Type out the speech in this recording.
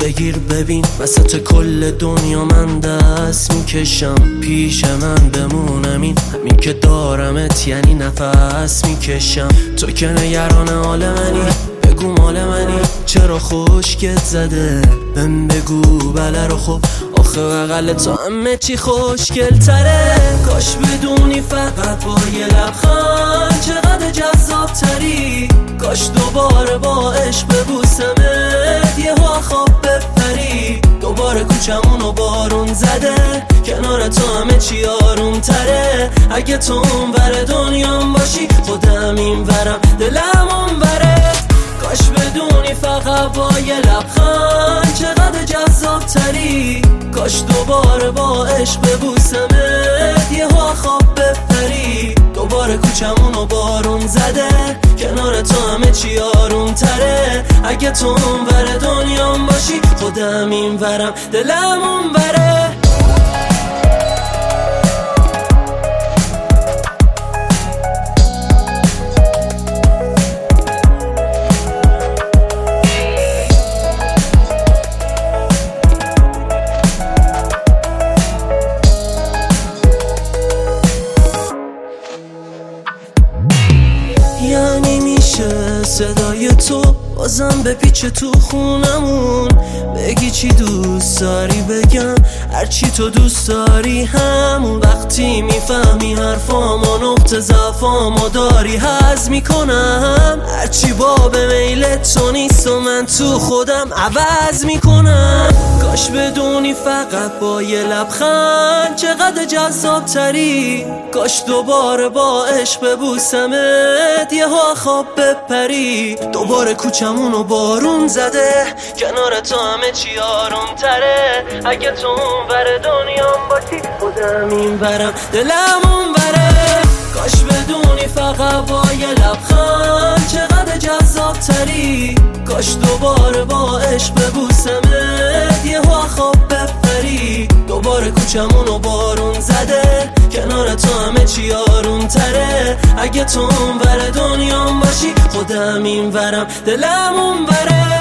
بگیر ببین وسط کل دنیا من دست می‌کشم. پیش من بمونم این همین که دارمت یعنی نفس می‌کشم. تو که نگران حال منی بگو مال منی. چرا خوشگت زده؟ بهم بگو بله رو خب. آخه بغل تو همه چی خوشگل تره کاش بدونی فقط با یه لبخند چقدر جذاب تری کاش دوباره با عشق دوباره کوچمونو بارون زده. کنار تو همه چی آروم تره. اگه تو اون ور دنیام باشی خودم این ورم دلم اون وره. کاش بدونی فقط با یه لبخند چقدر جذاب تری کاش دوباره با عشق ببوسمت یه خواب بپری. دوباره کوچمونو بارون زده. کنار تو همه چی آروم تره اگه تو اون ور دنیام باشی خودم این ورم دلم اون وره said, بازم به پیچ تو خونمون. بگی چی دوست داری بگم. هرچی تو دوست داری همون. وقتی می‌فهمی حرفامو نقطه ضعفامو داری حز می‌کنم. هرچی با به میل تو نیست و من تو خودم عوض می‌کنم. کاش بدونی فقط با یه لبخند چقدر جذاب تری کاش دوباره با عشق ببوسمت یه ها خواب بپری. دوباره کوچمونو بارون زده. کنار تو همه چی آروم تره اگه تو اون ور دنیام باشی خودم این ورم دلم اون وره. کاش بدونی فقط با یه لبخند چقدر جذاب تری کاش دوباره با عشق ببوسمت یه خواب بپری. دوباره کوچمونو بارون زده. اگه تو اون ور دنیام باشی خودم این ورم دلم اون وره